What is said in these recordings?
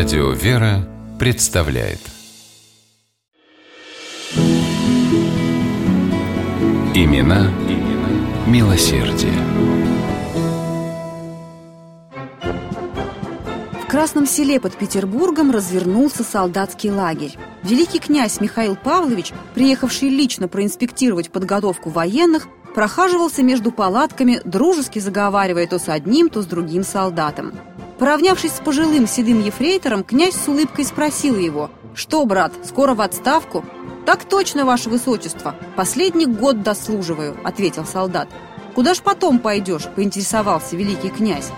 Радио «Вера» представляет Имена, имена милосердие. В Красном селе под Петербургом развернулся солдатский лагерь. Великий князь Михаил Павлович, приехавший лично проинспектировать подготовку военных, прохаживался между палатками, дружески заговаривая то с одним, то с другим солдатом. Поравнявшись с пожилым седым ефрейтором, князь с улыбкой спросил его, «Что, брат, скоро в отставку?» «Так точно, ваше высочество. Последний год дослуживаю», — ответил солдат. «Куда ж потом пойдешь?» — поинтересовался великий князь.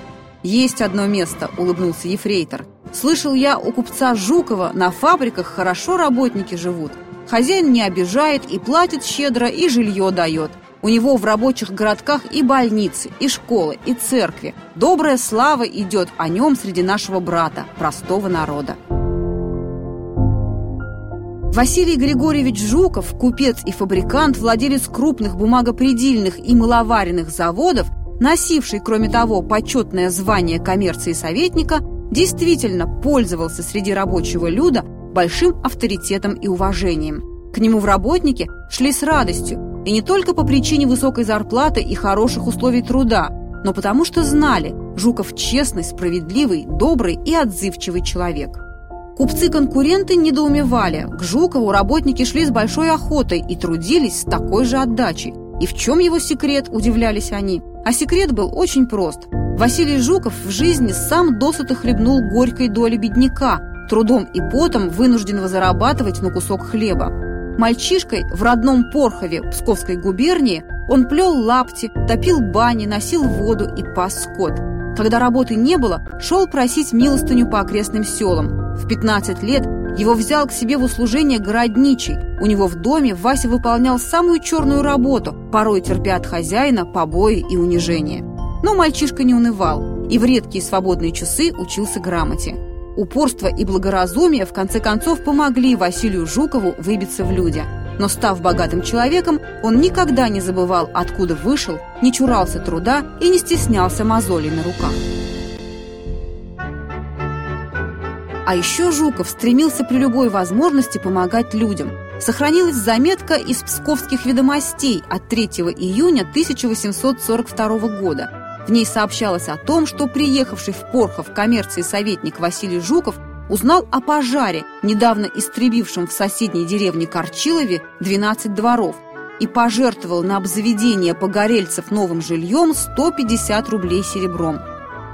«Есть одно место», — улыбнулся ефрейтор. «Слышал я, у купца Жукова на фабриках хорошо работники живут. Хозяин не обижает и платит щедро, и жилье дает. У него в рабочих городках и больницы, и школы, и церкви. Добрая слава идет о нем среди нашего брата, простого народа. Василий Григорьевич Жуков, купец и фабрикант, владелец крупных бумагопредельных и маловаренных заводов, носивший, кроме того, почетное звание коммерции советника, действительно пользовался среди рабочего люда большим авторитетом и уважением. К нему в работники шли с радостью, и не только по причине высокой зарплаты и хороших условий труда, но потому что знали, Жуков честный, справедливый, добрый и отзывчивый человек. Купцы-конкуренты недоумевали. К Жукову работники шли с большой охотой и трудились с такой же отдачей. И в чем его секрет, удивлялись они. А секрет был очень прост. Василий Жуков в жизни сам досыта хлебнул горькой доли бедняка, трудом и потом вынужденного зарабатывать на кусок хлеба. Мальчишкой в родном Порхове Псковской губернии он плел лапти, топил бани, носил воду и пас скот. Когда работы не было, шел просить милостыню по окрестным селам. В 15 лет его взял к себе в услужение городничий. У него в доме Вася выполнял самую черную работу, порой терпя от хозяина побои и унижения. Но мальчишка не унывал и в редкие свободные часы учился грамоте. Упорство и благоразумие в конце концов помогли Василию Жукову выбиться в люди. Но став богатым человеком, он никогда не забывал, откуда вышел, не чурался труда и не стеснялся мозолей на руках. А еще Жуков стремился при любой возможности помогать людям. Сохранилась заметка из псковских ведомостей от 3 июня 1842 года – в ней сообщалось о том, что приехавший в Порхов коммерции советник Василий Жуков узнал о пожаре, недавно истребившем в соседней деревне Корчилове 12 дворов, и пожертвовал на обзаведение погорельцев новым жильем 150 рублей серебром.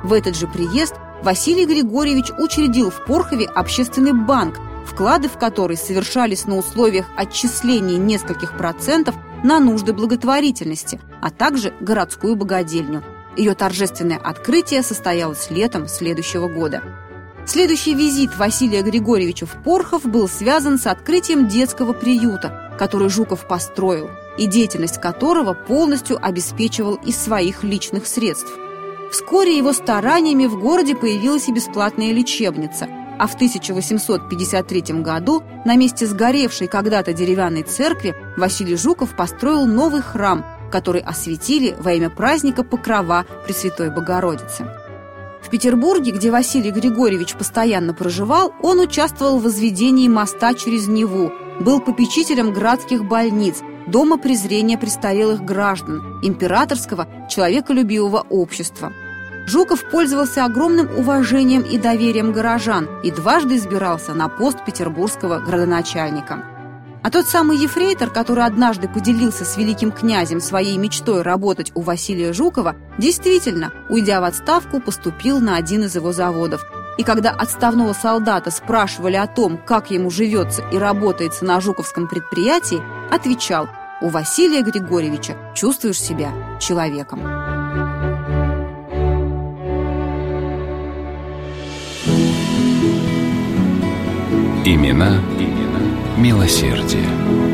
В этот же приезд Василий Григорьевич учредил в Порхове общественный банк, вклады в который совершались на условиях отчисления нескольких процентов на нужды благотворительности, а также городскую богадельню – ее торжественное открытие состоялось летом следующего года. Следующий визит Василия Григорьевича в Порхов был связан с открытием детского приюта, который Жуков построил, и деятельность которого полностью обеспечивал из своих личных средств. Вскоре его стараниями в городе появилась и бесплатная лечебница, а в 1853 году на месте сгоревшей когда-то деревянной церкви Василий Жуков построил новый храм – который осветили во имя праздника Покрова Пресвятой Богородицы. В Петербурге, где Василий Григорьевич постоянно проживал, он участвовал в возведении моста через Неву, был попечителем градских больниц, Дома презрения престарелых граждан, императорского человеколюбивого общества. Жуков пользовался огромным уважением и доверием горожан и дважды избирался на пост петербургского градоначальника. А тот самый ефрейтор, который однажды поделился с великим князем своей мечтой работать у Василия Жукова, действительно, уйдя в отставку, поступил на один из его заводов. И когда отставного солдата спрашивали о том, как ему живется и работается на Жуковском предприятии, отвечал «У Василия Григорьевича чувствуешь себя человеком». Имена, имена милосердие.